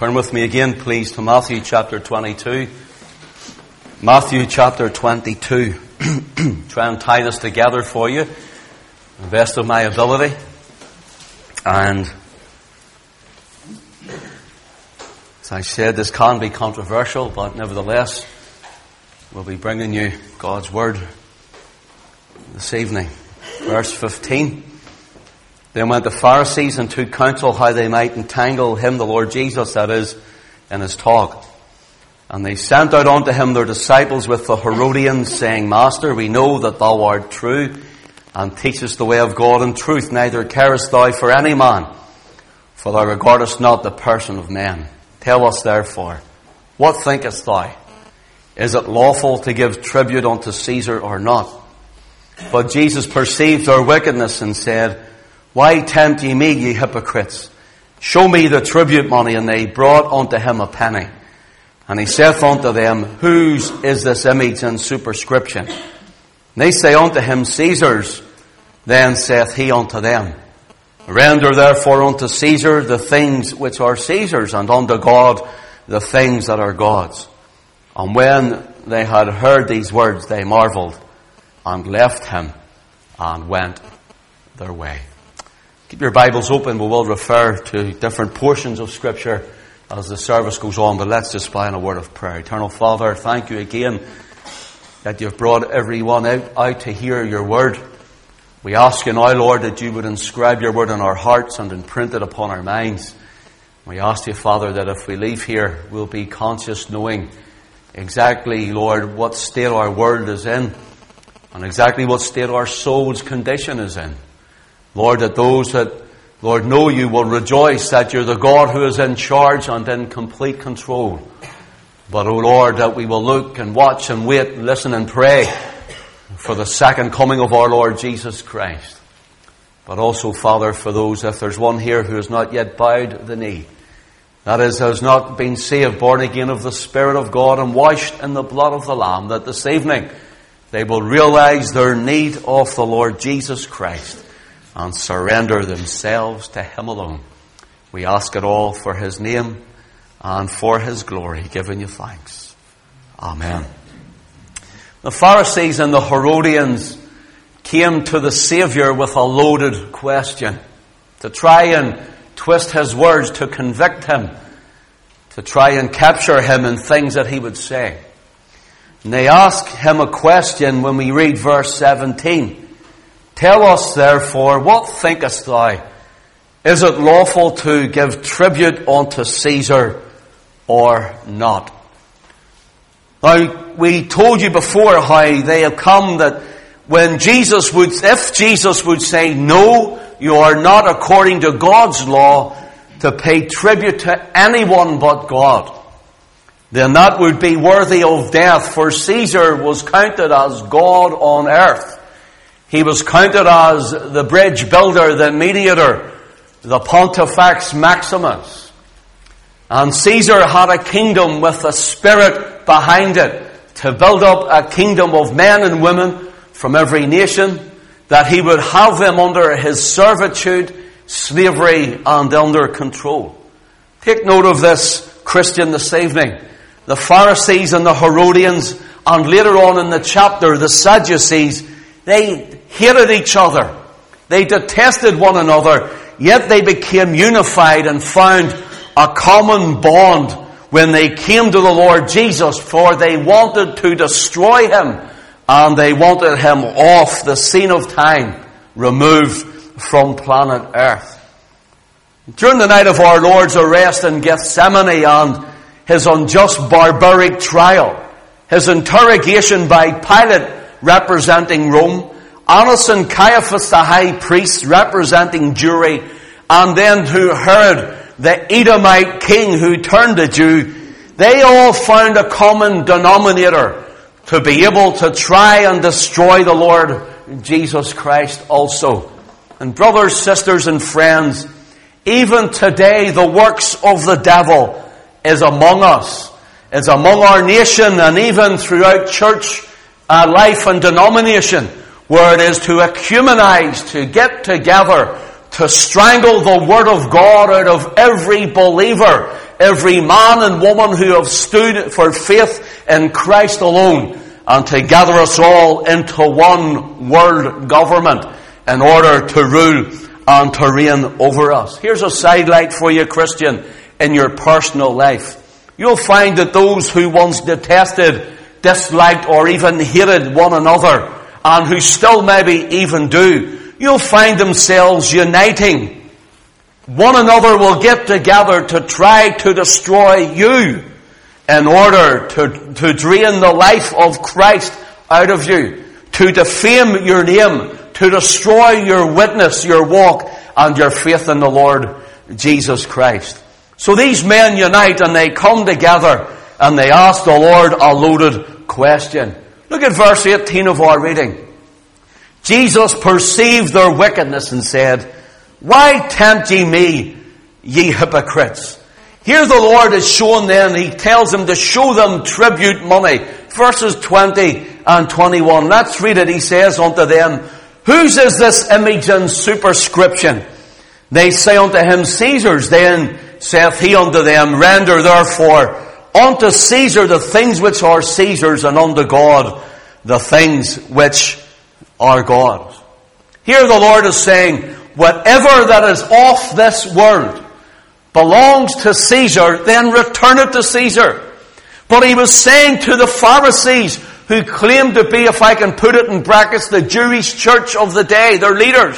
Turn with me again, please, to Matthew chapter 22. Matthew chapter 22. Try and tie this together for you, the best of my ability. And as I said, this can be controversial, but nevertheless, we'll be bringing you God's Word this evening. Verse 15. Then went the Pharisees and took counsel how they might entangle him, the Lord Jesus, that is, in his talk. And they sent out unto him their disciples with the Herodians, saying, Master, we know that thou art true, and teachest the way of God in truth, neither carest thou for any man, for thou regardest not the person of men. Tell us therefore, what thinkest thou? Is it lawful to give tribute unto Caesar or not? But Jesus perceived their wickedness and said, why tempt ye me, ye hypocrites? Show me the tribute money. And they brought unto him a penny. And he saith unto them, Whose is this image and superscription? And they say unto him, Caesar's. Then saith he unto them, Render therefore unto Caesar the things which are Caesar's, and unto God the things that are God's. And when they had heard these words, they marveled, and left him, and went their way. Keep your Bibles open. We will refer to different portions of Scripture as the service goes on, but let's just in a word of prayer. Eternal Father, thank you again that you've brought everyone out, out to hear your word. We ask you now, Lord, that you would inscribe your word in our hearts and imprint it upon our minds. We ask you, Father, that if we leave here, we'll be conscious knowing exactly, Lord, what state our world is in and exactly what state our soul's condition is in. Lord, that those that, Lord, know you will rejoice that you're the God who is in charge and in complete control. But, O oh Lord, that we will look and watch and wait, and listen and pray for the second coming of our Lord Jesus Christ. But also, Father, for those, if there's one here who has not yet bowed the knee, that is, has not been saved, born again of the Spirit of God and washed in the blood of the Lamb, that this evening they will realize their need of the Lord Jesus Christ and surrender themselves to Him alone. We ask it all for His name and for His glory, giving you thanks. Amen. The Pharisees and the Herodians came to the Saviour with a loaded question to try and twist His words, to convict Him, to try and capture Him in things that He would say. And they ask Him a question when we read verse 17. Tell us therefore, what thinkest thou? Is it lawful to give tribute unto Caesar or not? Now, we told you before how they have come that when Jesus would, if Jesus would say, no, you are not according to God's law to pay tribute to anyone but God, then that would be worthy of death, for Caesar was counted as God on earth. He was counted as the bridge builder, the mediator, the Pontifex Maximus. And Caesar had a kingdom with a spirit behind it to build up a kingdom of men and women from every nation, that he would have them under his servitude, slavery, and under control. Take note of this, Christian, this evening. The Pharisees and the Herodians, and later on in the chapter, the Sadducees, they hated each other. They detested one another, yet they became unified and found a common bond when they came to the Lord Jesus, for they wanted to destroy him and they wanted him off the scene of time, removed from planet Earth. During the night of our Lord's arrest in Gethsemane and his unjust barbaric trial, his interrogation by Pilate representing Rome, Annas and Caiaphas, the high priest, representing Jewry, and then Herod the Edomite king who turned a Jew, they all found a common denominator to be able to try and destroy the Lord Jesus Christ also. And brothers, sisters, and friends, even today the works of the devil is among us, is among our nation, and even throughout church uh, life and denomination where it is to ecumenize, to get together, to strangle the Word of God out of every believer every man and woman who have stood for faith in Christ alone, and to gather us all into one world government in order to rule and to reign over us. Here's a sidelight for you, Christian, in your personal life. You'll find that those who once detested, disliked, or even hated one another, and who still maybe even do, you'll find themselves uniting. One another will get together to try to destroy you in order to, to drain the life of Christ out of you, to defame your name, to destroy your witness, your walk, and your faith in the Lord Jesus Christ. So these men unite and they come together and they ask the Lord a loaded question. Look at verse 18 of our reading. Jesus perceived their wickedness and said, Why tempt ye me, ye hypocrites? Here the Lord is showing them, He tells them to show them tribute money. Verses 20 and 21. Let's read it. He says unto them, Whose is this image and superscription? They say unto him, Caesar's. Then saith he unto them, Render therefore unto Caesar the things which are Caesar's, and unto God the things which are God's. Here the Lord is saying, whatever that is off this world belongs to Caesar, then return it to Caesar. But he was saying to the Pharisees, who claimed to be, if I can put it in brackets, the Jewish church of the day, their leaders.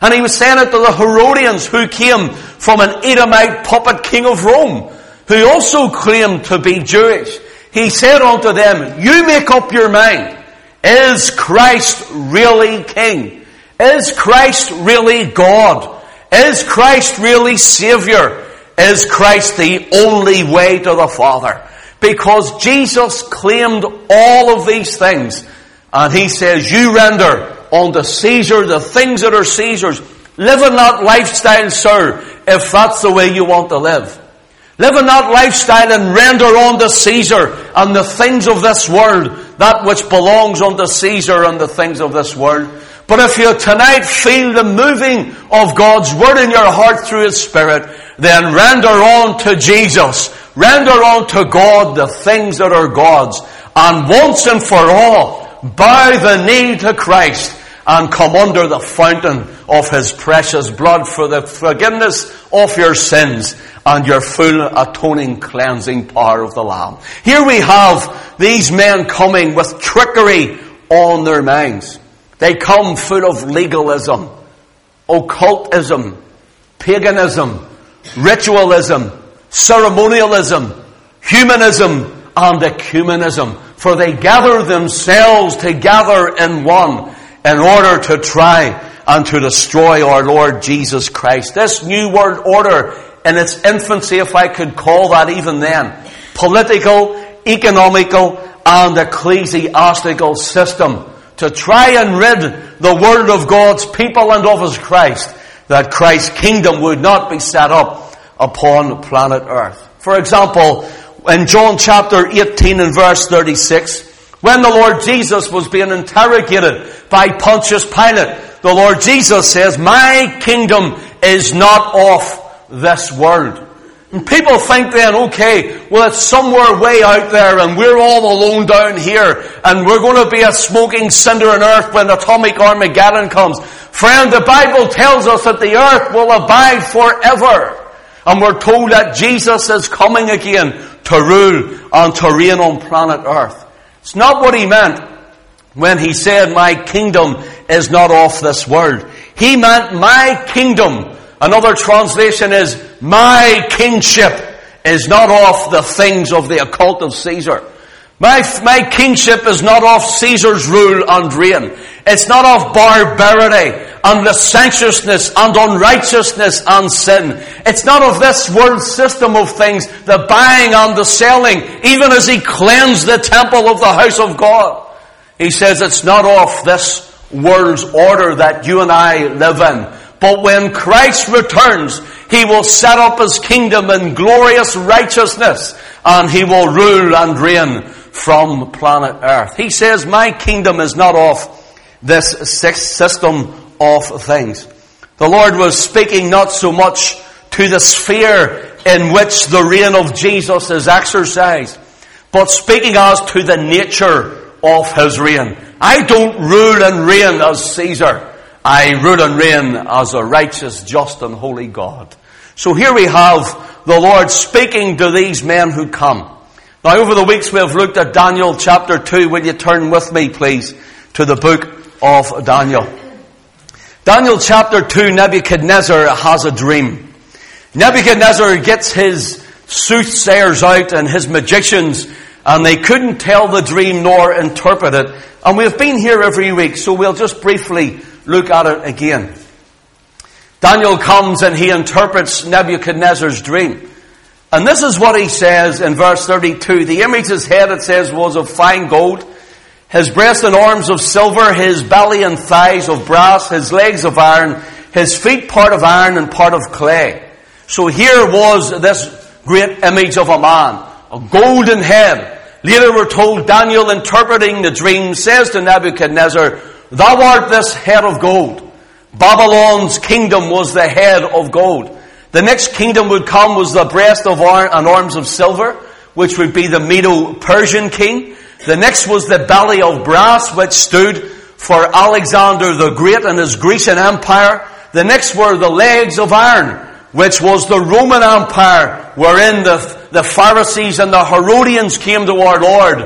And he was saying it to the Herodians who came from an Edomite puppet king of Rome, who also claimed to be Jewish. He said unto them, you make up your mind. Is Christ really King? Is Christ really God? Is Christ really Savior? Is Christ the only way to the Father? Because Jesus claimed all of these things. And he says, you render unto Caesar the things that are Caesar's. Live in that lifestyle, sir, if that's the way you want to live. Live in that lifestyle and render unto Caesar and the things of this world that which belongs unto Caesar and the things of this world. But if you tonight feel the moving of God's Word in your heart through His Spirit, then render on to Jesus. Render on to God the things that are God's. And once and for all, bow the knee to Christ and come under the fountain of His precious blood for the forgiveness of your sins and your full atoning cleansing power of the Lamb. Here we have these men coming with trickery on their minds. They come full of legalism, occultism, paganism, ritualism, ceremonialism, humanism, and ecumenism. For they gather themselves together in one in order to try and to destroy our Lord Jesus Christ. This new world order in its infancy, if I could call that even then, political, economical, and ecclesiastical system to try and rid the world of God's people and of His Christ, that Christ's kingdom would not be set up upon planet earth. For example, in John chapter 18 and verse 36, when the Lord Jesus was being interrogated by Pontius Pilate, the Lord Jesus says, my kingdom is not of this world. And people think then, okay, well it's somewhere way out there and we're all alone down here and we're going to be a smoking cinder on earth when atomic Armageddon comes. Friend, the Bible tells us that the earth will abide forever. And we're told that Jesus is coming again to rule and to reign on planet earth. It's not what he meant when he said, my kingdom is not of this world. He meant my kingdom. Another translation is, my kingship is not of the things of the occult of Caesar. My, my kingship is not of Caesar's rule and reign. It's not of barbarity and licentiousness and unrighteousness and sin. It's not of this world system of things, the buying and the selling, even as he cleansed the temple of the house of God. He says it's not of this world's order that you and I live in. But when Christ returns, He will set up His kingdom in glorious righteousness and He will rule and reign from planet earth. He says, my kingdom is not of this system of things. The Lord was speaking not so much to the sphere in which the reign of Jesus is exercised, but speaking as to the nature of his reign. I don't rule and reign as Caesar. I rule and reign as a righteous, just and holy God. So here we have the Lord speaking to these men who come. Now over the weeks we have looked at Daniel chapter 2. Will you turn with me please to the book of Daniel? Daniel chapter 2, Nebuchadnezzar has a dream. Nebuchadnezzar gets his soothsayers out and his magicians and they couldn't tell the dream nor interpret it. And we've been here every week, so we'll just briefly look at it again. Daniel comes and he interprets Nebuchadnezzar's dream. And this is what he says in verse 32. The image's head, it says, was of fine gold. His breast and arms of silver, his belly and thighs of brass, his legs of iron, his feet part of iron and part of clay. So here was this great image of a man, a golden head. Later we're told Daniel interpreting the dream says to Nebuchadnezzar, Thou art this head of gold. Babylon's kingdom was the head of gold. The next kingdom would come was the breast of iron and arms of silver, which would be the Medo-Persian king. The next was the belly of brass, which stood for Alexander the Great and his Grecian empire. The next were the legs of iron, which was the Roman Empire, wherein the, the Pharisees and the Herodians came to our Lord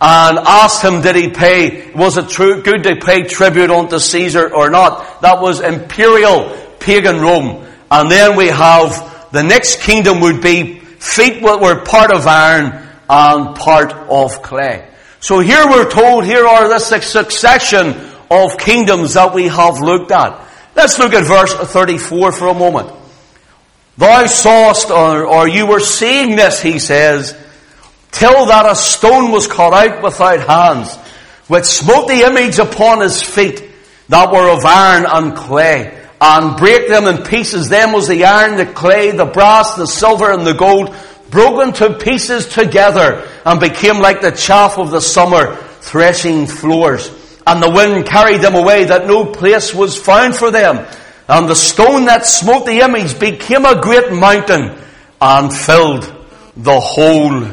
and asked him, did he pay, was it true, good to pay tribute unto Caesar or not? That was imperial pagan Rome. And then we have, the next kingdom would be feet that were part of iron and part of clay. So here we're told, here are this succession of kingdoms that we have looked at. Let's look at verse 34 for a moment. Thou sawest, or, or you were seeing this, he says, till that a stone was cut out without hands, which smote the image upon his feet, that were of iron and clay, and break them in pieces. Then was the iron, the clay, the brass, the silver, and the gold, broken to pieces together, and became like the chaff of the summer threshing floors. And the wind carried them away, that no place was found for them. And the stone that smote the image became a great mountain and filled the whole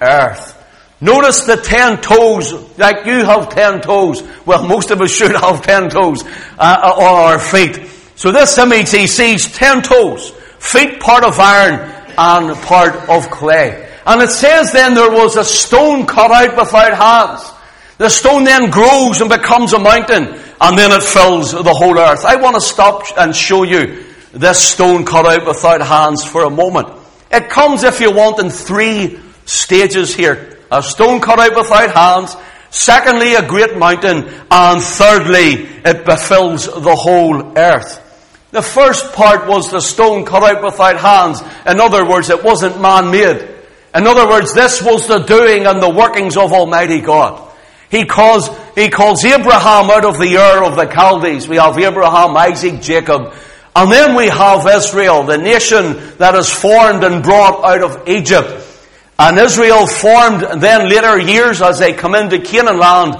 earth. Notice the ten toes, like you have ten toes. Well, most of us should have ten toes uh, on our feet. So this image, he sees ten toes, feet part of iron and part of clay. And it says then there was a stone cut out without hands. The stone then grows and becomes a mountain and then it fills the whole earth. I want to stop and show you this stone cut out without hands for a moment. It comes, if you want, in three stages here. A stone cut out without hands, secondly, a great mountain, and thirdly, it befills the whole earth. The first part was the stone cut out without hands. In other words, it wasn't man-made. In other words, this was the doing and the workings of Almighty God. He calls, he calls Abraham out of the Ur of the Chaldees. We have Abraham, Isaac, Jacob. And then we have Israel, the nation that is formed and brought out of Egypt. And Israel formed then later years as they come into Canaan land.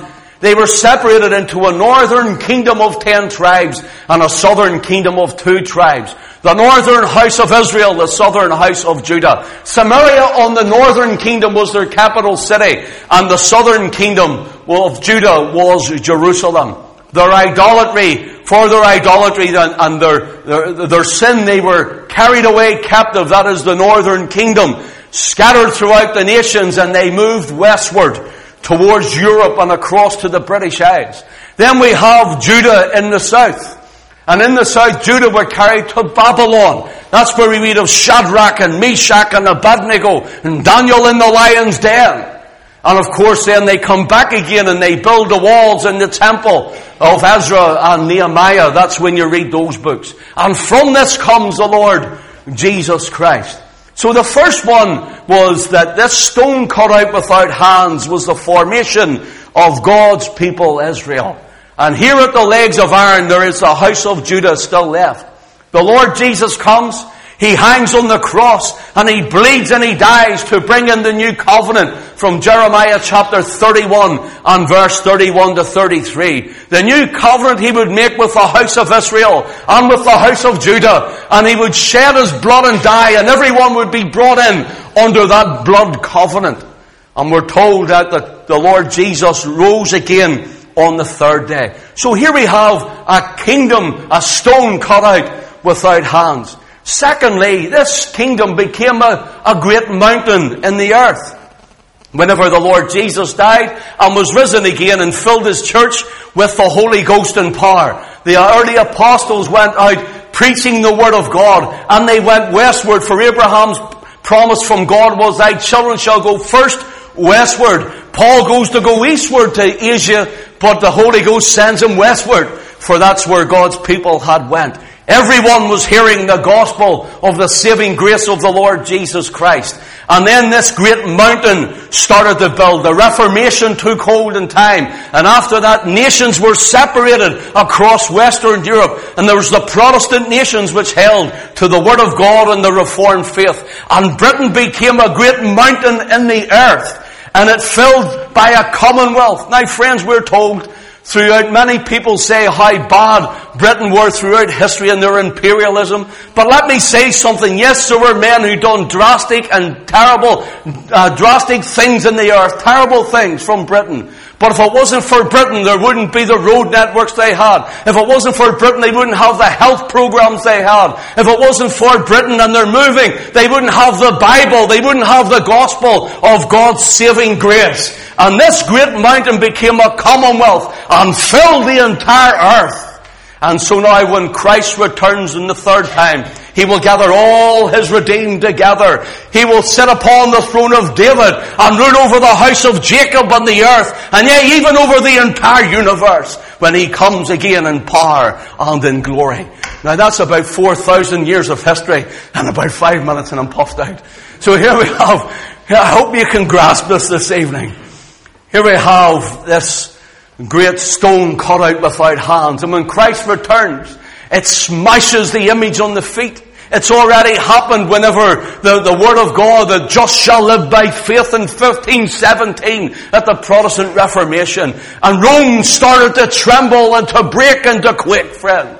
They were separated into a northern kingdom of ten tribes and a southern kingdom of two tribes. The northern house of Israel, the southern house of Judah. Samaria on the northern kingdom was their capital city, and the southern kingdom of Judah was Jerusalem. Their idolatry, for their idolatry and their, their, their sin, they were carried away captive. That is the northern kingdom. Scattered throughout the nations and they moved westward towards Europe and across to the British Isles. Then we have Judah in the south. And in the south, Judah were carried to Babylon. That's where we read of Shadrach and Meshach and Abednego and Daniel in the lion's den. And of course then they come back again and they build the walls in the temple of Ezra and Nehemiah. That's when you read those books. And from this comes the Lord Jesus Christ. So the first one was that this stone cut out without hands was the formation of God's people Israel. And here at the legs of iron there is the house of Judah still left. The Lord Jesus comes. He hangs on the cross and he bleeds and he dies to bring in the new covenant from Jeremiah chapter 31 and verse 31 to 33. The new covenant he would make with the house of Israel and with the house of Judah and he would shed his blood and die and everyone would be brought in under that blood covenant. And we're told that the, the Lord Jesus rose again on the third day. So here we have a kingdom, a stone cut out without hands. Secondly, this kingdom became a, a great mountain in the earth. Whenever the Lord Jesus died and was risen again and filled his church with the Holy Ghost and power, the early apostles went out preaching the word of God and they went westward for Abraham's promise from God was thy children shall go first westward. Paul goes to go eastward to Asia, but the Holy Ghost sends him westward, for that's where God's people had went. Everyone was hearing the gospel of the saving grace of the Lord Jesus Christ. And then this great mountain started to build. The Reformation took hold in time. And after that, nations were separated across Western Europe. And there was the Protestant nations which held to the Word of God and the Reformed faith. And Britain became a great mountain in the earth. And it filled by a commonwealth. Now friends, we're told throughout. Many people say how bad Britain were throughout history and their imperialism. But let me say something. Yes, there were men who done drastic and terrible, uh, drastic things in the earth, terrible things from Britain. But if it wasn't for Britain, there wouldn't be the road networks they had. If it wasn't for Britain, they wouldn't have the health programs they had. If it wasn't for Britain and they're moving, they wouldn't have the Bible. They wouldn't have the gospel of God's saving grace. And this great mountain became a commonwealth and filled the entire earth. And so now when Christ returns in the third time, He will gather all His redeemed together. He will sit upon the throne of David and rule over the house of Jacob on the earth, and yea, even over the entire universe when He comes again in power and in glory. Now that's about 4,000 years of history and about five minutes and I'm puffed out. So here we have, I hope you can grasp this this evening. Here we have this great stone cut out without hands. And when Christ returns, it smashes the image on the feet. It's already happened whenever the, the word of God, the just shall live by faith in 1517 at the Protestant Reformation. And Rome started to tremble and to break and to quake, friend.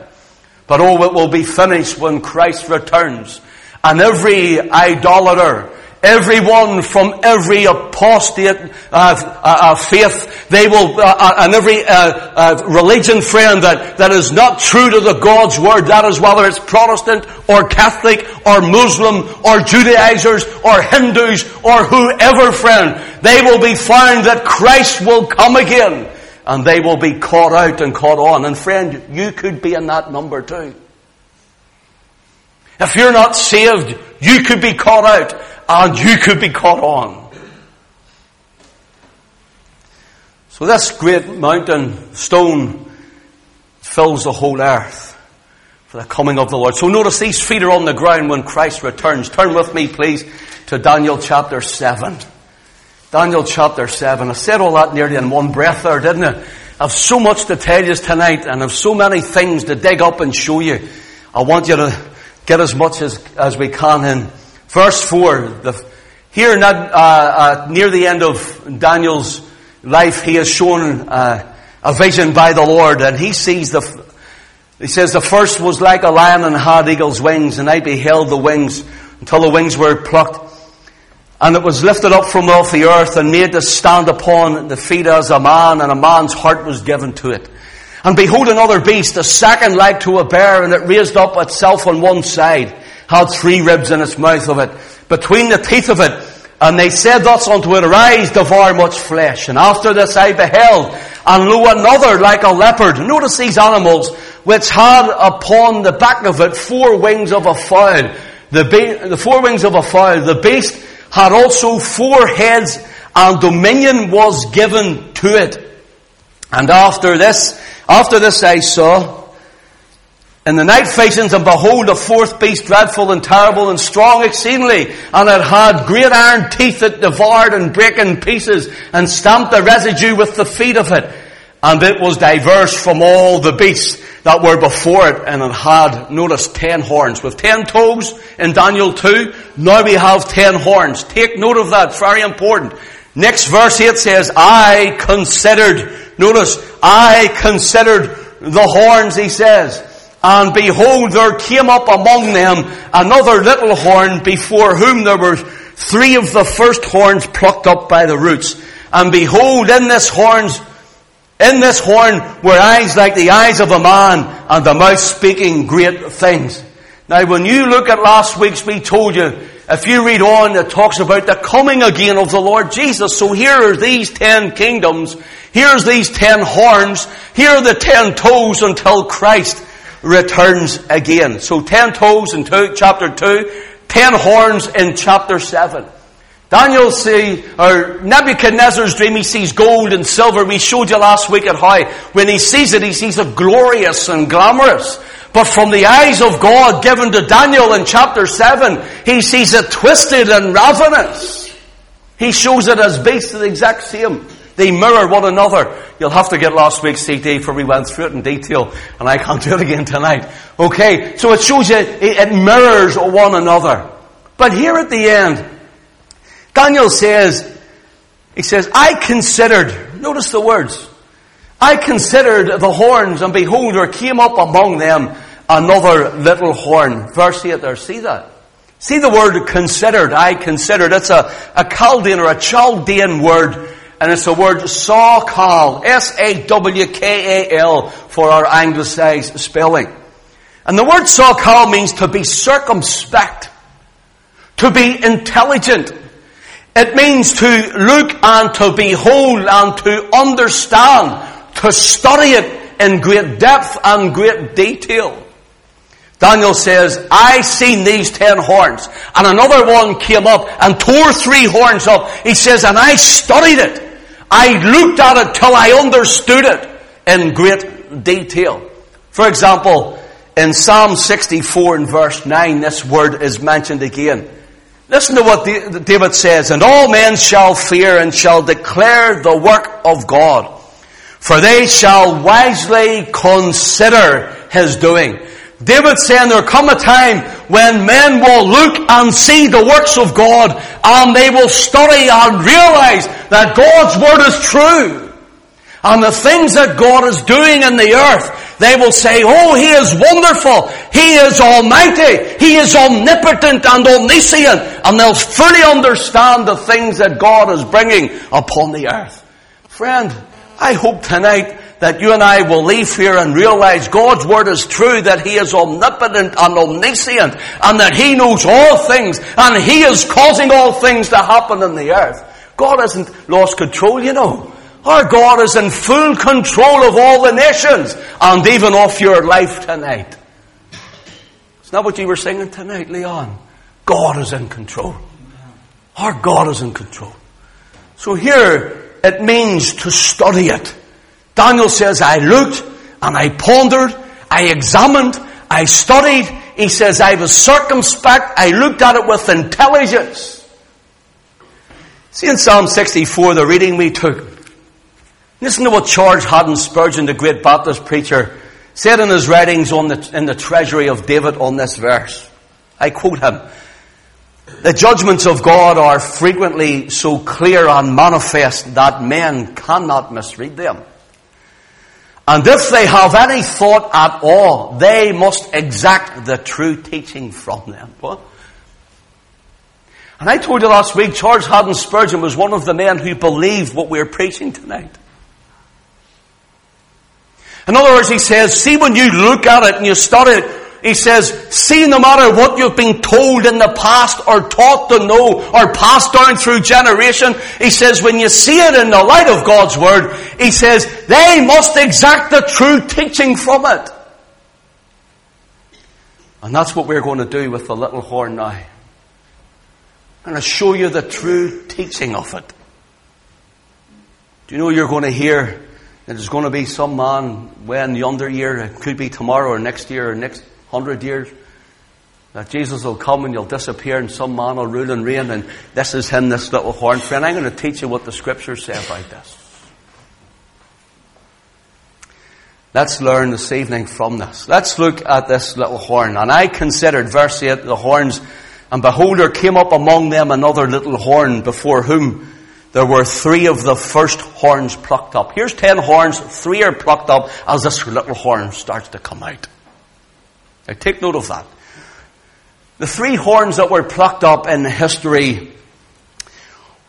But oh, it will be finished when Christ returns. And every idolater, Everyone from every apostate uh, uh, uh, faith, they will, uh, uh and every uh, religion friend that, that is not true to the God's word, that is whether it's Protestant or Catholic or Muslim or Judaizers or Hindus or whoever friend, they will be found that Christ will come again and they will be caught out and caught on. And friend, you could be in that number too. If you're not saved, you could be caught out and you could be caught on. So this great mountain stone fills the whole earth for the coming of the Lord. So notice these feet are on the ground when Christ returns. Turn with me please to Daniel chapter 7. Daniel chapter 7. I said all that nearly in one breath there, didn't I? I've so much to tell you tonight and I've so many things to dig up and show you. I want you to get as much as, as we can in. Verse 4, the, here not, uh, uh, near the end of Daniel's life, he is shown uh, a vision by the Lord and he sees the, he says, the first was like a lion and had eagle's wings and I beheld the wings until the wings were plucked and it was lifted up from off the earth and made to stand upon the feet as a man and a man's heart was given to it. And behold another beast, a second like to a bear, and it raised up itself on one side, had three ribs in its mouth of it, between the teeth of it. And they said thus unto it, Arise, devour much flesh. And after this I beheld, and lo another like a leopard. Notice these animals, which had upon the back of it four wings of a fowl. The, be- the four wings of a fowl. The beast had also four heads, and dominion was given to it. And after this, after this I saw, in the night visions, and behold, a fourth beast, dreadful and terrible and strong exceedingly, and it had great iron teeth that devoured and brake in pieces, and stamped the residue with the feet of it. And it was diverse from all the beasts that were before it, and it had, notice, ten horns. With ten toes in Daniel 2, now we have ten horns. Take note of that, it's very important. Next verse 8 says, I considered, notice, I considered the horns, he says. And behold, there came up among them another little horn before whom there were three of the first horns plucked up by the roots. And behold, in this horns, in this horn were eyes like the eyes of a man and the mouth speaking great things. Now when you look at last week's, we told you, if you read on, it talks about the coming again of the Lord Jesus. So here are these ten kingdoms. Here's these ten horns. Here are the ten toes until Christ returns again. So ten toes in two, chapter 2, ten horns in chapter 7. Daniel see, or uh, Nebuchadnezzar's dream, he sees gold and silver. We showed you last week at how when he sees it, he sees it glorious and glamorous. But from the eyes of God given to Daniel in chapter 7, he sees it twisted and ravenous. He shows it as beasts the exact same. They mirror one another. You'll have to get last week's CD for we went through it in detail, and I can't do it again tonight. Okay, so it shows you, it, it mirrors one another. But here at the end, Daniel says, he says, I considered, notice the words, I considered the horns and behold there came up among them another little horn. Verse 8 there, see that? See the word considered, I considered. It's a, a Chaldean or a Chaldean word and it's the word Sawkal, S-A-W-K-A-L for our anglicized spelling. And the word Sawkal means to be circumspect, to be intelligent, it means to look and to behold and to understand, to study it in great depth and great detail. Daniel says, I seen these ten horns, and another one came up and tore three horns up. He says, and I studied it. I looked at it till I understood it in great detail. For example, in Psalm 64 and verse 9, this word is mentioned again. Listen to what David says, and all men shall fear and shall declare the work of God, for they shall wisely consider his doing. David saying there come a time when men will look and see the works of God and they will study and realize that God's word is true. And the things that God is doing in the earth they will say, oh, He is wonderful. He is almighty. He is omnipotent and omniscient. And they'll fully understand the things that God is bringing upon the earth. Friend, I hope tonight that you and I will leave here and realize God's word is true, that He is omnipotent and omniscient, and that He knows all things, and He is causing all things to happen in the earth. God hasn't lost control, you know. Our God is in full control of all the nations and even of your life tonight. It's not what you were singing tonight, Leon. God is in control. Our God is in control. So here it means to study it. Daniel says, I looked and I pondered, I examined, I studied. He says, I was circumspect, I looked at it with intelligence. See in Psalm 64, the reading we took, Listen to what Charles Haddon Spurgeon, the great Baptist preacher, said in his writings on the, in the treasury of David on this verse. I quote him. The judgments of God are frequently so clear and manifest that men cannot misread them. And if they have any thought at all, they must exact the true teaching from them. What? And I told you last week, Charles Haddon Spurgeon was one of the men who believed what we're preaching tonight. In other words, he says, see when you look at it and you study it, he says, see no matter what you've been told in the past or taught to know or passed down through generation, he says, when you see it in the light of God's Word, he says, they must exact the true teaching from it. And that's what we're going to do with the little horn now. I'm going to show you the true teaching of it. Do you know you're going to hear there's going to be some man when yonder year, it could be tomorrow or next year or next hundred years, that Jesus will come and you'll disappear and some man will rule and reign and this is him, this little horn. Friend, I'm going to teach you what the scriptures say about this. Let's learn this evening from this. Let's look at this little horn. And I considered, verse 8, the horns, and behold, there came up among them another little horn before whom there were three of the first horns plucked up. Here's ten horns, three are plucked up as this little horn starts to come out. Now take note of that. The three horns that were plucked up in history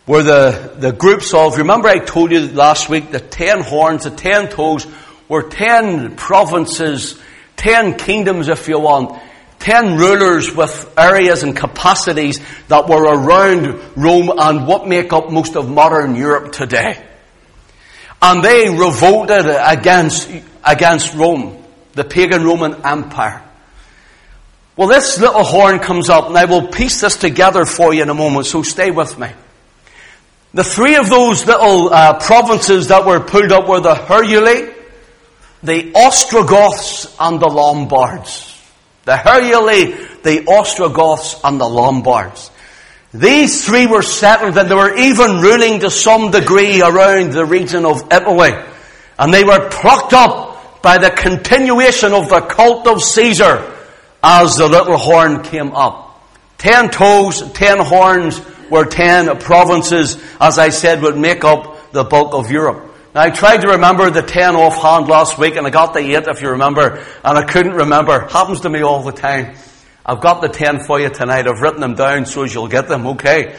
were the, the groups of, remember I told you last week, the ten horns, the ten toes, were ten provinces, ten kingdoms if you want, ten rulers with areas and capacities that were around Rome and what make up most of modern Europe today. And they revolted against, against Rome, the pagan Roman Empire. Well, this little horn comes up and I will piece this together for you in a moment, so stay with me. The three of those little uh, provinces that were pulled up were the Heruli, the Ostrogoths, and the Lombards. The Heruli, the Ostrogoths, and the Lombards. These three were settled and they were even ruling to some degree around the region of Italy. And they were plucked up by the continuation of the cult of Caesar as the little horn came up. Ten toes, ten horns, were ten provinces, as I said, would make up the bulk of Europe. Now I tried to remember the ten offhand last week and I got the eight if you remember, and I couldn't remember. Happens to me all the time. I've got the ten for you tonight. I've written them down so as you'll get them. Okay.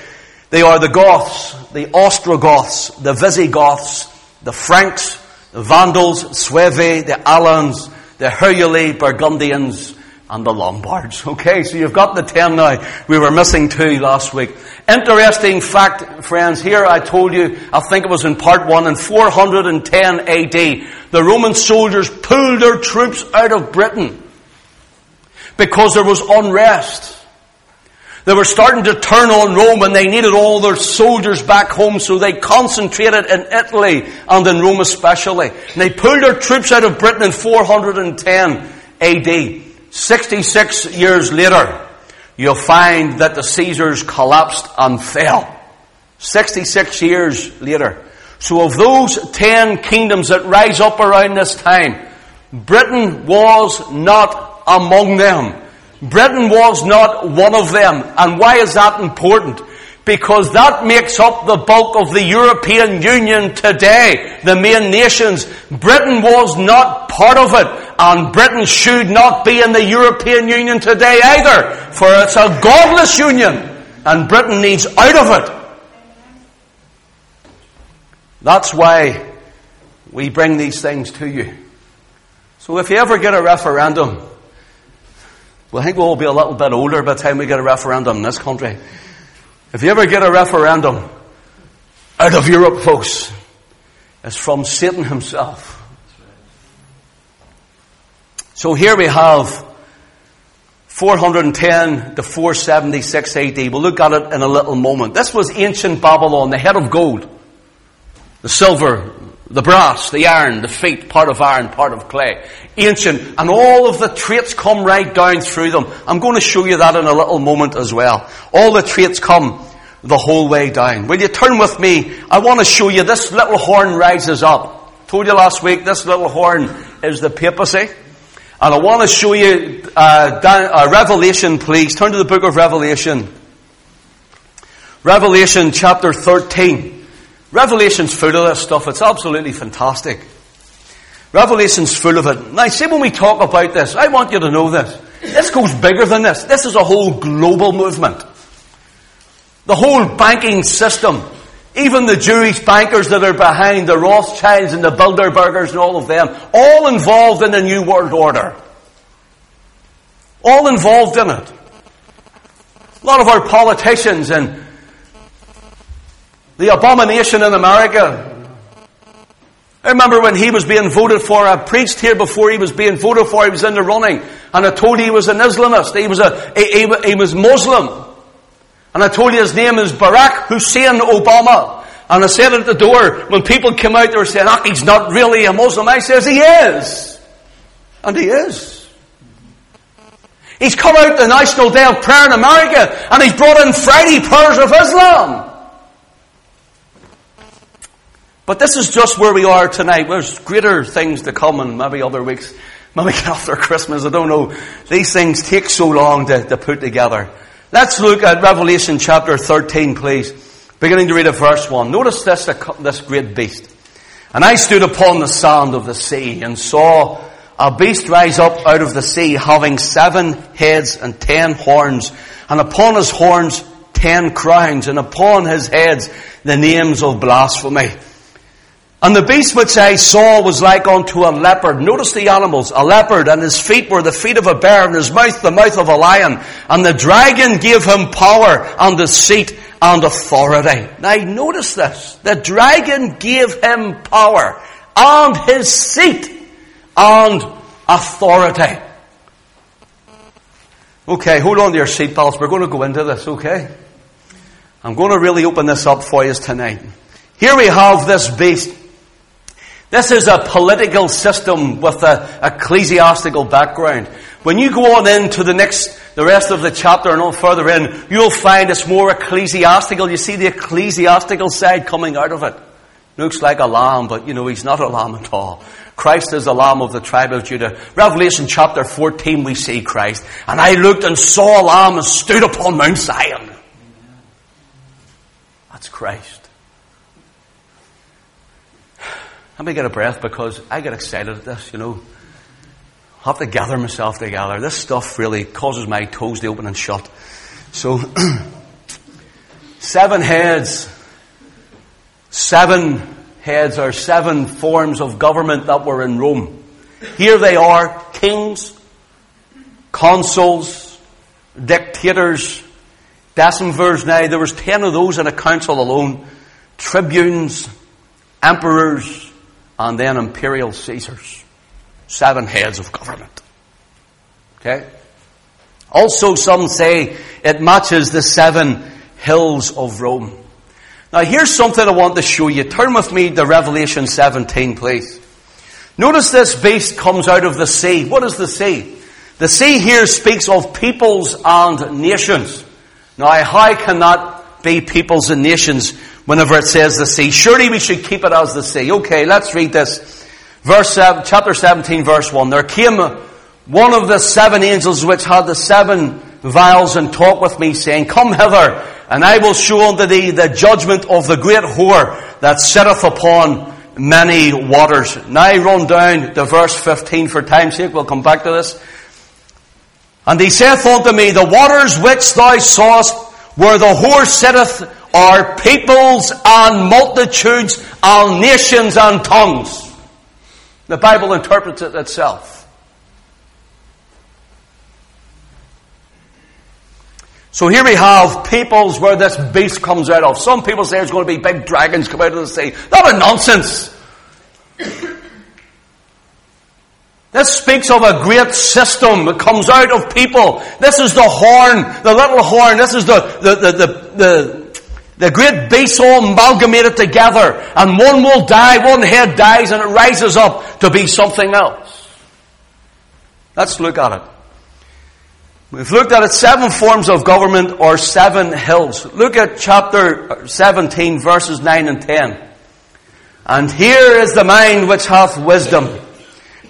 They are the Goths, the Ostrogoths, the Visigoths, the Franks, the Vandals, Suevi, the Alans, the Heruli, Burgundians, and the Lombards. Okay, so you've got the ten now. We were missing two last week. Interesting fact, friends, here I told you, I think it was in part one, in 410 AD, the Roman soldiers pulled their troops out of Britain because there was unrest. They were starting to turn on Rome and they needed all their soldiers back home, so they concentrated in Italy and in Rome especially. And they pulled their troops out of Britain in 410 AD. 66 years later, you'll find that the Caesars collapsed and fell. 66 years later. So of those 10 kingdoms that rise up around this time, Britain was not among them. Britain was not one of them. And why is that important? Because that makes up the bulk of the European Union today, the main nations. Britain was not part of it, and Britain should not be in the European Union today either, for it's a godless union, and Britain needs out of it. That's why we bring these things to you. So if you ever get a referendum, well, I think we'll all be a little bit older by the time we get a referendum in this country. If you ever get a referendum out of Europe, folks, it's from Satan himself. So here we have 410 to 476 AD. We'll look at it in a little moment. This was ancient Babylon, the head of gold, the silver, the brass, the iron, the feet, part of iron, part of clay. Ancient, and all of the traits come right down through them. I'm going to show you that in a little moment as well. All the traits come the whole way down. Will you turn with me? I want to show you this little horn rises up. I Told you last week, this little horn is the papacy. And I want to show you uh, down, uh, Revelation, please. Turn to the book of Revelation. Revelation chapter 13. Revelation's full of this stuff. It's absolutely fantastic. Revelation's full of it. Now, see when we talk about this, I want you to know this. This goes bigger than this. This is a whole global movement. The whole banking system. Even the Jewish bankers that are behind the Rothschilds and the Bilderbergers and all of them, all involved in the New World Order. All involved in it. A lot of our politicians and the abomination in America. I remember when he was being voted for, I preached here before he was being voted for, he was in the running, and I told you he was an Islamist, he was a, he, he, he was Muslim. And I told you his name is Barack Hussein Obama. And I said at the door, when people came out, they were saying, ah, he's not really a Muslim. I says, he is. And he is. He's come out the National Day of Prayer in America, and he's brought in Friday prayers of Islam. But this is just where we are tonight. There's greater things to come and maybe other weeks, maybe after Christmas, I don't know. These things take so long to, to put together. Let's look at Revelation chapter 13, please. Beginning to read at verse 1. Notice this, this great beast. And I stood upon the sand of the sea and saw a beast rise up out of the sea having seven heads and ten horns and upon his horns ten crowns and upon his heads the names of blasphemy. And the beast which I saw was like unto a leopard. Notice the animals. A leopard and his feet were the feet of a bear and his mouth the mouth of a lion. And the dragon gave him power and a seat and authority. Now notice this. The dragon gave him power and his seat and authority. Okay, hold on to your seatbelts. We're going to go into this, okay? I'm going to really open this up for you tonight. Here we have this beast this is a political system with an ecclesiastical background. When you go on into the next, the rest of the chapter and on further in, you'll find it's more ecclesiastical. You see the ecclesiastical side coming out of it. Looks like a lamb, but you know, he's not a lamb at all. Christ is the lamb of the tribe of Judah. Revelation chapter 14 we see Christ. And I looked and saw a lamb and stood upon Mount Zion. That's Christ. Let me get a breath because I get excited at this, you know. I have to gather myself together. This stuff really causes my toes to open and shut. So, seven heads. Seven heads are seven forms of government that were in Rome. Here they are kings, consuls, dictators, decemvirs. Now, there was ten of those in a council alone. Tribunes, emperors, and then imperial Caesars. Seven heads of government. Okay? Also, some say it matches the seven hills of Rome. Now, here's something I want to show you. Turn with me to Revelation 17, please. Notice this beast comes out of the sea. What is the sea? The sea here speaks of peoples and nations. Now, how can that be peoples and nations whenever it says the sea. Surely we should keep it as the sea. Okay, let's read this. Verse seven, chapter 17, verse 1. There came one of the seven angels which had the seven vials and talked with me saying, Come hither and I will show unto thee the judgment of the great whore that sitteth upon many waters. Now run down to verse 15 for time's sake. We'll come back to this. And he saith unto me, The waters which thou sawest where the whore sitteth are peoples and multitudes and nations and tongues. The Bible interprets it itself. So here we have peoples where this beast comes out of. Some people say there's going to be big dragons come out of the sea. That is nonsense. This speaks of a great system that comes out of people. This is the horn, the little horn. This is the, the, the, the, the great beasts all amalgamated together, and one will die, one head dies, and it rises up to be something else. Let's look at it. We've looked at it seven forms of government or seven hills. Look at chapter 17 verses 9 and 10. And here is the mind which hath wisdom.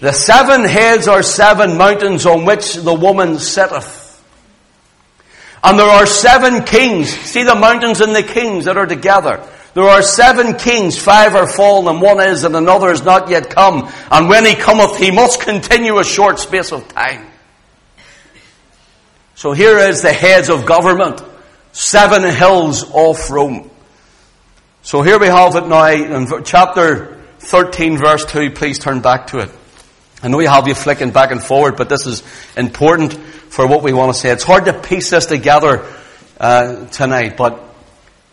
The seven heads are seven mountains on which the woman sitteth. And there are seven kings. See the mountains and the kings that are together. There are seven kings, five are fallen, and one is, and another is not yet come. And when he cometh, he must continue a short space of time. So here is the heads of government. Seven hills off Rome. So here we have it now in chapter 13 verse 2. Please turn back to it. I know you have you flicking back and forward, but this is important for what we want to say. It's hard to piece this together uh, tonight, but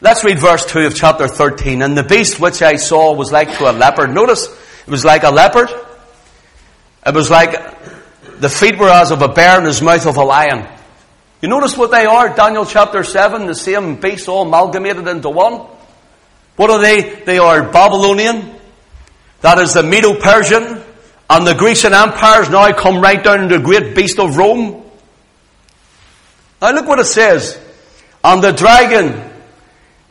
let's read verse 2 of chapter 13. And the beast which I saw was like to a leopard. Notice, it was like a leopard. It was like the feet were as of a bear and his mouth of a lion. You notice what they are? Daniel chapter 7, the same beast all amalgamated into one. What are they? They are Babylonian. That is the Medo-Persian. And the Grecian empires now come right down into the great beast of Rome. Now look what it says. And the dragon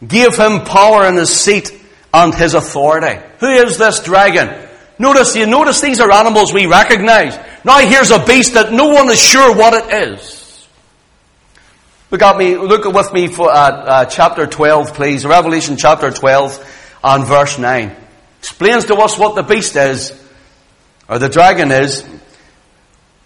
gave him power in his seat and his authority. Who is this dragon? Notice, you notice these are animals we recognize. Now here's a beast that no one is sure what it is. Look at me, look with me for uh, uh, chapter 12, please. Revelation chapter 12 and verse 9. Explains to us what the beast is, or the dragon is.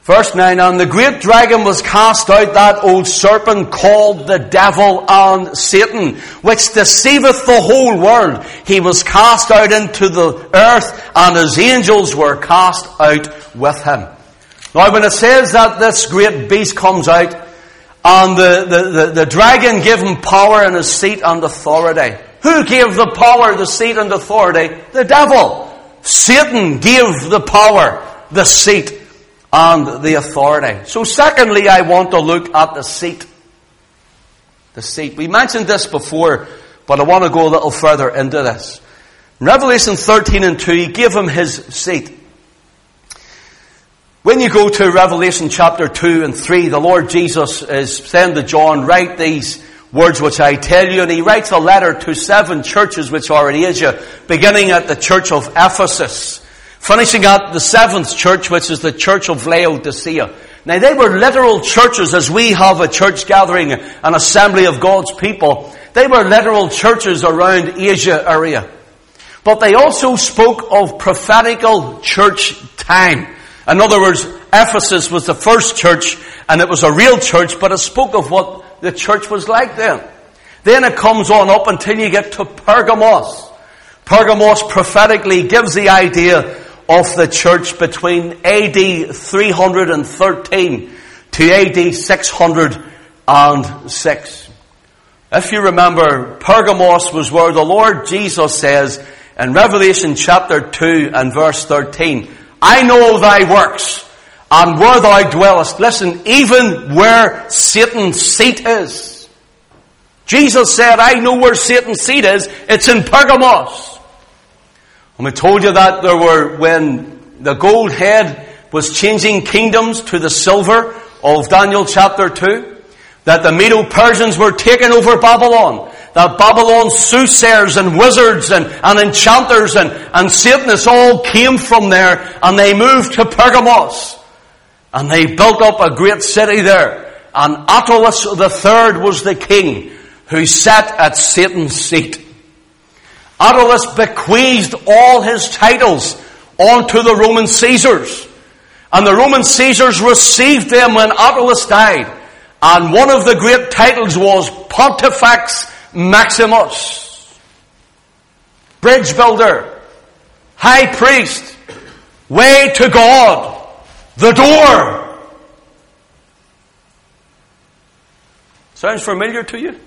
Verse 9, and the great dragon was cast out, that old serpent called the devil and Satan, which deceiveth the whole world. He was cast out into the earth, and his angels were cast out with him. Now when it says that this great beast comes out, and the, the, the, the dragon gave him power and his seat and authority. Who gave the power, the seat and authority? The devil. Satan gave the power, the seat and the authority. So secondly, I want to look at the seat. The seat. We mentioned this before, but I want to go a little further into this. In Revelation 13 and 2, he gave him his seat. When you go to Revelation chapter 2 and 3, the Lord Jesus is saying to John, write these words which I tell you, and he writes a letter to seven churches which are in Asia, beginning at the church of Ephesus. Finishing at the seventh church, which is the church of Laodicea. Now they were literal churches as we have a church gathering, an assembly of God's people. They were literal churches around Asia area. But they also spoke of prophetical church time. In other words, Ephesus was the first church and it was a real church, but it spoke of what the church was like then. Then it comes on up until you get to Pergamos. Pergamos prophetically gives the idea of the church between AD 313 to AD 606. If you remember, Pergamos was where the Lord Jesus says in Revelation chapter 2 and verse 13, I know thy works and where thou dwellest. Listen, even where Satan's seat is. Jesus said, I know where Satan's seat is. It's in Pergamos. And we told you that there were, when the gold head was changing kingdoms to the silver of Daniel chapter 2, that the Medo-Persians were taking over Babylon, that Babylon's soothsayers and wizards and, and enchanters and, and Satanists all came from there and they moved to Pergamos. And they built up a great city there. And Attalus III was the king who sat at Satan's seat. Attalus bequeathed all his titles onto the Roman Caesars. And the Roman Caesars received them when Attalus died. And one of the great titles was Pontifex Maximus. Bridge builder, high priest, way to God, the door. Sounds familiar to you?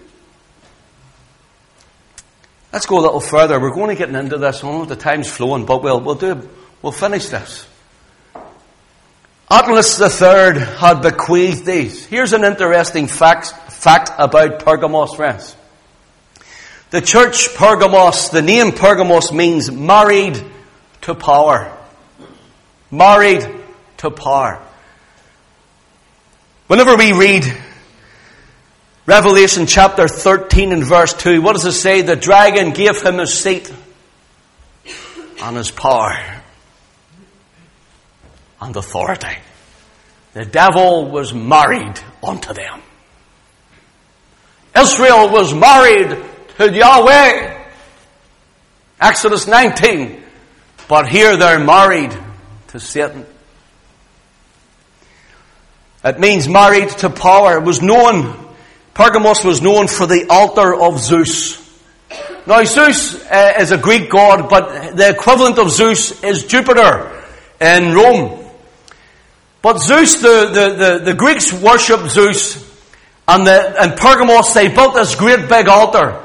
Let's go a little further. We're going to get into this. I the time's flowing, but we'll, we'll do, we'll finish this. Attalus III had bequeathed these. Here's an interesting fact, fact about Pergamos, friends. The church Pergamos, the name Pergamos means married to power. Married to power. Whenever we read Revelation chapter 13 and verse 2, what does it say? The dragon gave him his seat and his power and authority. The devil was married unto them. Israel was married to Yahweh. Exodus 19. But here they're married to Satan. It means married to power. It was known Pergamos was known for the altar of Zeus. Now Zeus uh, is a Greek god, but the equivalent of Zeus is Jupiter in Rome. But Zeus, the, the, the, the Greeks worshipped Zeus, and the, Pergamos they built this great big altar.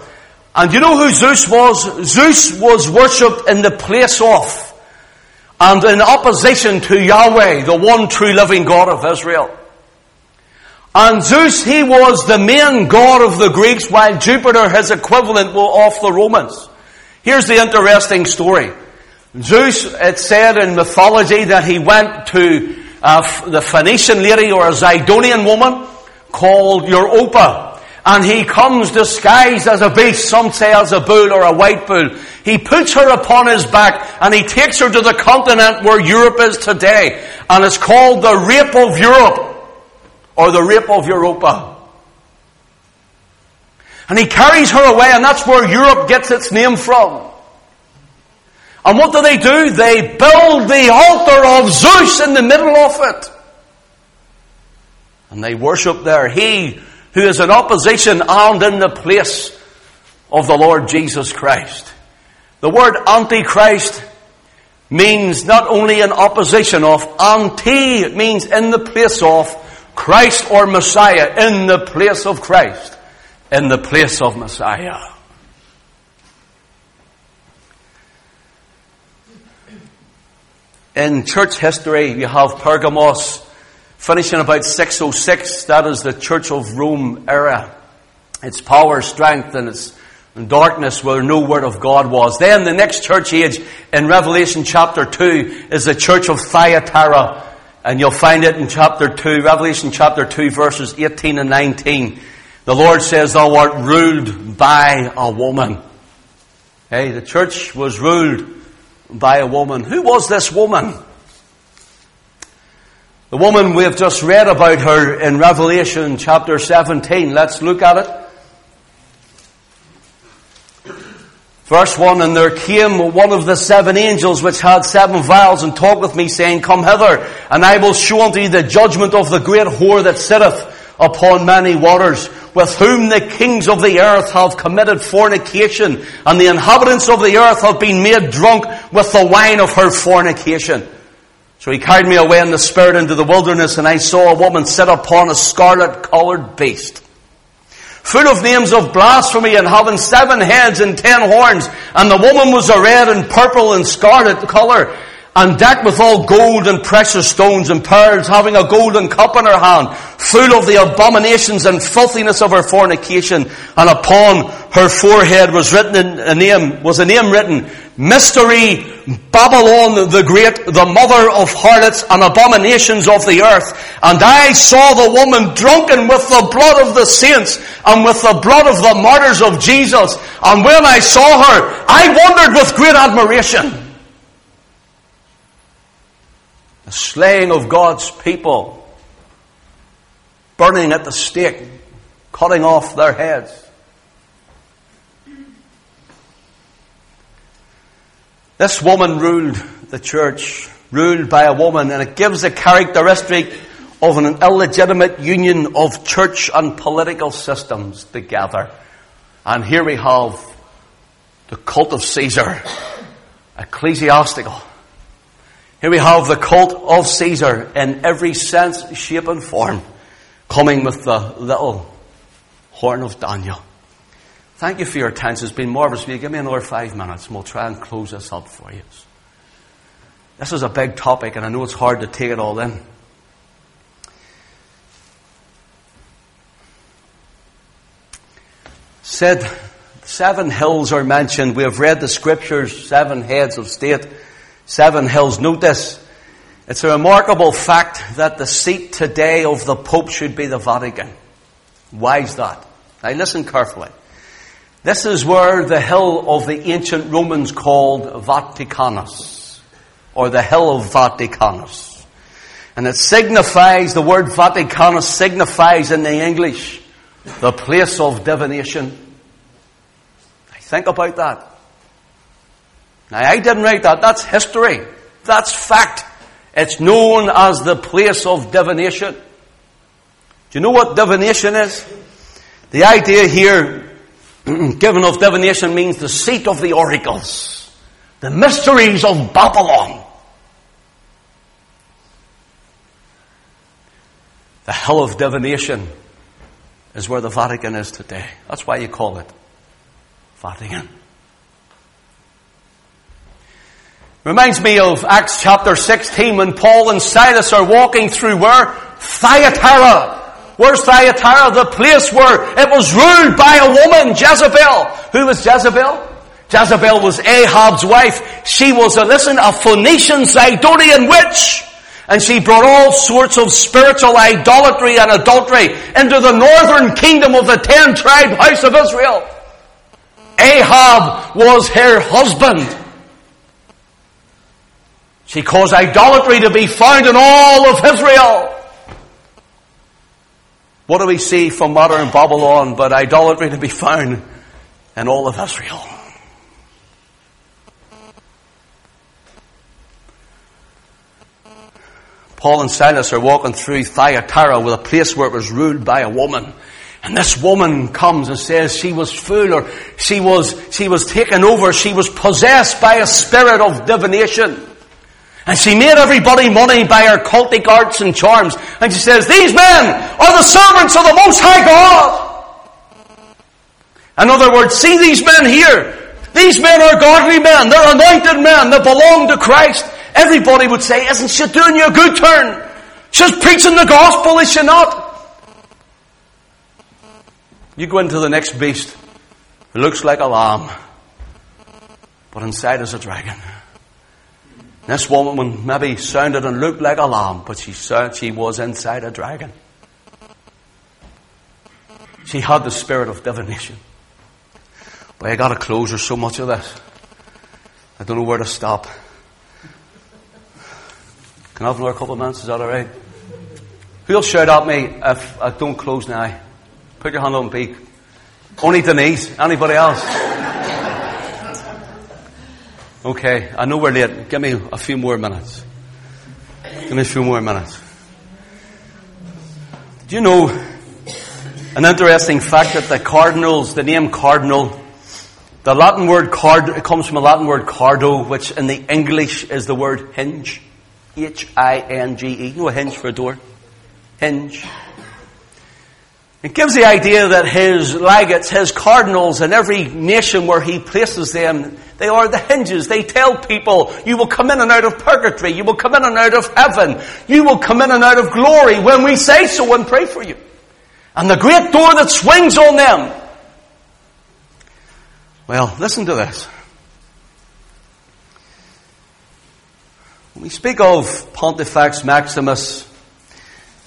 And you know who Zeus was? Zeus was worshipped in the place of, and in opposition to Yahweh, the one true living God of Israel. And Zeus, he was the main god of the Greeks, while Jupiter, his equivalent, was of the Romans. Here's the interesting story. Zeus, it said in mythology that he went to uh, the Phoenician lady or a Zidonian woman called Europa. and he comes disguised as a beast, some say as a bull or a white bull. He puts her upon his back and he takes her to the continent where Europe is today. And it's called the rape of Europe or the rape of Europa. And he carries her away and that's where Europe gets its name from. And what do they do? They build the altar of Zeus in the middle of it. And they worship there. He who is in opposition and in the place of the Lord Jesus Christ. The word Antichrist means not only in opposition of, anti it means in the place of Christ or Messiah, in the place of Christ, in the place of Messiah. In church history, you have Pergamos, Finishing about 606, that is the Church of Rome era. Its power, strength, and its darkness where no word of God was. Then the next church age in Revelation chapter 2 is the Church of Thyatira. And you'll find it in chapter 2, Revelation chapter 2 verses 18 and 19. The Lord says, thou art ruled by a woman. Hey, the church was ruled by a woman. Who was this woman? The woman we have just read about her in Revelation chapter 17. Let's look at it. Verse 1, And there came one of the seven angels which had seven vials and talked with me saying, Come hither, and I will show unto you the judgment of the great whore that sitteth upon many waters, with whom the kings of the earth have committed fornication, and the inhabitants of the earth have been made drunk with the wine of her fornication. So he carried me away in the spirit into the wilderness and I saw a woman sit upon a scarlet colored beast. Full of names of blasphemy and having seven heads and ten horns. And the woman was a red and purple and scarlet color and decked with all gold and precious stones and pearls, having a golden cup in her hand, full of the abominations and filthiness of her fornication. And upon her forehead was written a name, was a name written, Mystery Babylon the Great, the mother of harlots and abominations of the earth. And I saw the woman drunken with the blood of the saints and with the blood of the martyrs of Jesus. And when I saw her, I wondered with great admiration. The slaying of God's people, burning at the stake, cutting off their heads. This woman ruled the church, ruled by a woman, and it gives a characteristic of an illegitimate union of church and political systems together. And here we have the cult of Caesar, ecclesiastical. Here we have the cult of Caesar in every sense, shape and form, coming with the little horn of Daniel. Thank you for your attention. It's been marvelous. Will you give me another five minutes and we'll try and close this up for you. This is a big topic and I know it's hard to take it all in. Said seven hills are mentioned. We have read the scriptures, seven heads of state, seven hills. Note this. It's a remarkable fact that the seat today of the Pope should be the Vatican. Why is that? Now listen carefully. This is where the hill of the ancient Romans called Vaticanus, or the hill of Vaticanus. And it signifies, the word Vaticanus signifies in the English, the place of divination. I think about that. Now I didn't write that, that's history. That's fact. It's known as the place of divination. Do you know what divination is? The idea here given of divination means the seat of the oracles, the mysteries of Babylon. The hell of divination is where the Vatican is today. That's why you call it Vatican. Reminds me of Acts chapter 16 when Paul and Silas are walking through where? Thyatira. Where's Thyatira? The place where it was ruled by a woman, Jezebel. Who was Jezebel? Jezebel was Ahab's wife. She was a, listen, a Phoenician Zidonian witch. And she brought all sorts of spiritual idolatry and adultery into the northern kingdom of the ten tribe house of Israel. Ahab was her husband. She caused idolatry to be found in all of Israel. What do we see from modern Babylon but idolatry to be found in all of Israel? Paul and Silas are walking through Thyatira with a place where it was ruled by a woman. And this woman comes and says she was full or she was, she was taken over, she was possessed by a spirit of divination. And she made everybody money by her cultic arts and charms. And she says, these men are the servants of the Most High God. In other words, see these men here. These men are godly men. They're anointed men that belong to Christ. Everybody would say, isn't she doing you a good turn? She's preaching the gospel, is she not? You go into the next beast. It looks like a lamb. But inside is a dragon. This woman maybe sounded and looked like a lamb, but she, said she was inside a dragon. She had the spirit of divination. But I gotta close, there's so much of this. I don't know where to stop. Can I have another couple of minutes? Is that alright? Who'll shout at me if I don't close now? Put your hand on peak. Only Denise. Anybody else? Okay, I know we're late. Give me a few more minutes. Give me a few more minutes. Do you know an interesting fact that the cardinals, the name cardinal, the Latin word card, comes from a Latin word cardo, which in the English is the word hinge. H-I-N-G-E. You know a hinge for a door? Hinge. It gives the idea that his legates, his cardinals in every nation where he places them, they are the hinges. They tell people, you will come in and out of purgatory. You will come in and out of heaven. You will come in and out of glory when we say so and pray for you. And the great door that swings on them. Well, listen to this. When we speak of Pontifex Maximus,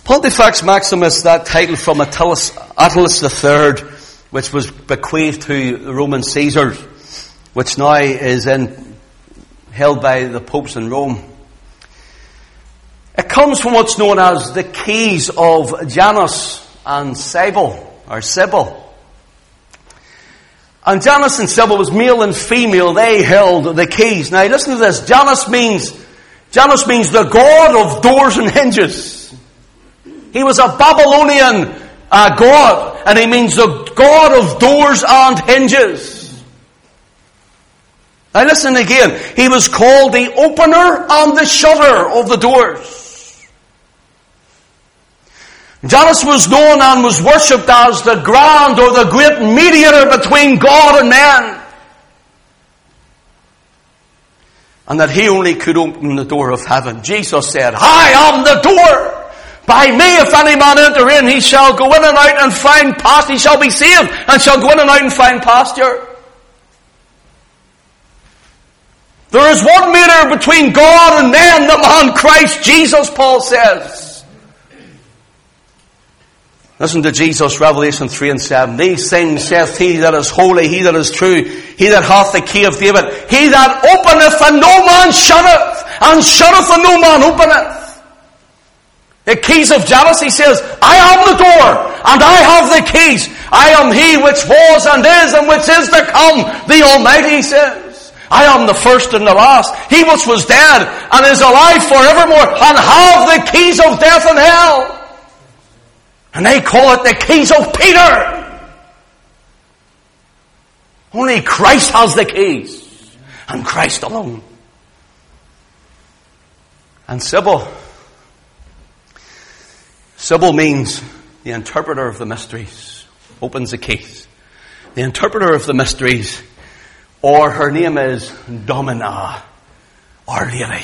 Pontifex Maximus, that title from Attalus, Attalus III, which was bequeathed to the Roman Caesars, which now is in, held by the popes in Rome. It comes from what's known as the keys of Janus and Sibyl, or Sybil. And Janus and Sybil was male and female, they held the keys. Now listen to this, Janus means Janus means the god of doors and hinges. He was a Babylonian uh, god, and he means the god of doors and hinges. Now listen again. He was called the opener and the shutter of the doors. Janus was known and was worshipped as the grand or the great mediator between God and man. and that he only could open the door of heaven. Jesus said, I am the door. By me, if any man enter in, he shall go in and out and find pasture. He shall be saved and shall go in and out and find pasture. There is one meter between God and man, the man Christ Jesus, Paul says. Listen to Jesus, Revelation 3 and 7. These things saith he that is holy, he that is true, he that hath the key of David, he that openeth and no man shutteth, and shutteth and no man openeth. The keys of jealousy says, I am the door, and I have the keys. I am he which was and is and which is to come, the Almighty says. I am the first and the last. He which was dead and is alive forevermore and have the keys of death and hell. And they call it the keys of Peter. Only Christ has the keys. And Christ alone. And Sybil. Sybil means the interpreter of the mysteries. Opens the case. The interpreter of the mysteries. Or her name is Domina. Our Lady.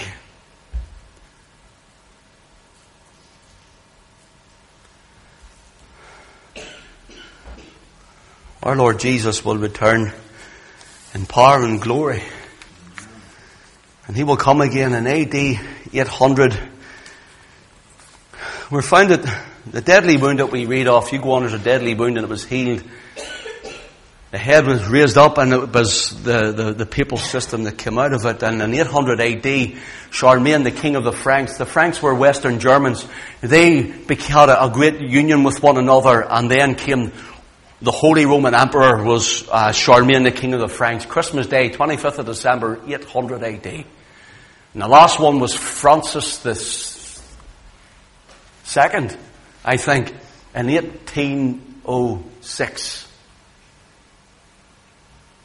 Our Lord Jesus will return in power and glory. And he will come again in AD 800 we find that the deadly wound that we read off, you go on, there's a deadly wound and it was healed. The head was raised up and it was the, the, the papal system that came out of it. And in 800 AD, Charlemagne, the king of the Franks, the Franks were Western Germans, they had a, a great union with one another and then came the Holy Roman Emperor was uh, Charlemagne, the king of the Franks. Christmas Day, 25th of December, 800 AD. And the last one was Francis the second, I think, in 1806.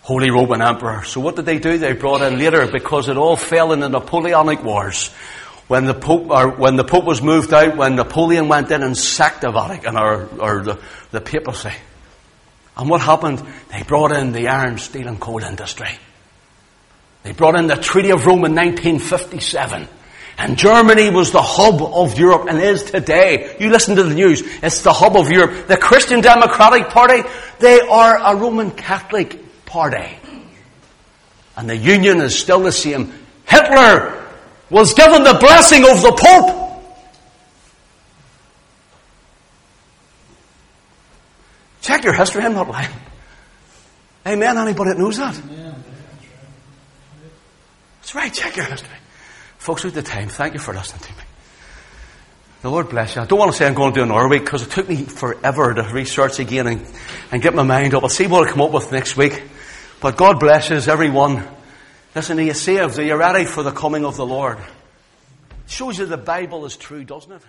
Holy Roman Emperor. So what did they do? They brought in later because it all fell in the Napoleonic Wars. When the Pope, or when the Pope was moved out, when Napoleon went in and sacked the Vatican or, or the, the papacy. And what happened? They brought in the iron, steel and coal industry. They brought in the Treaty of Rome in 1957. And Germany was the hub of Europe and is today. You listen to the news. It's the hub of Europe. The Christian Democratic Party, they are a Roman Catholic party. And the Union is still the same. Hitler was given the blessing of the Pope. Check your history. I'm not lying. Amen. Anybody that knows that? That's right. Check your history. Folks, with the time, thank you for listening to me. The Lord bless you. I don't want to say I'm going to do another week because it took me forever to research again and, and get my mind up. I'll see what I come up with next week. But God blesses everyone. Listen, are you saved? Are you ready for the coming of the Lord? It shows you the Bible is true, doesn't it?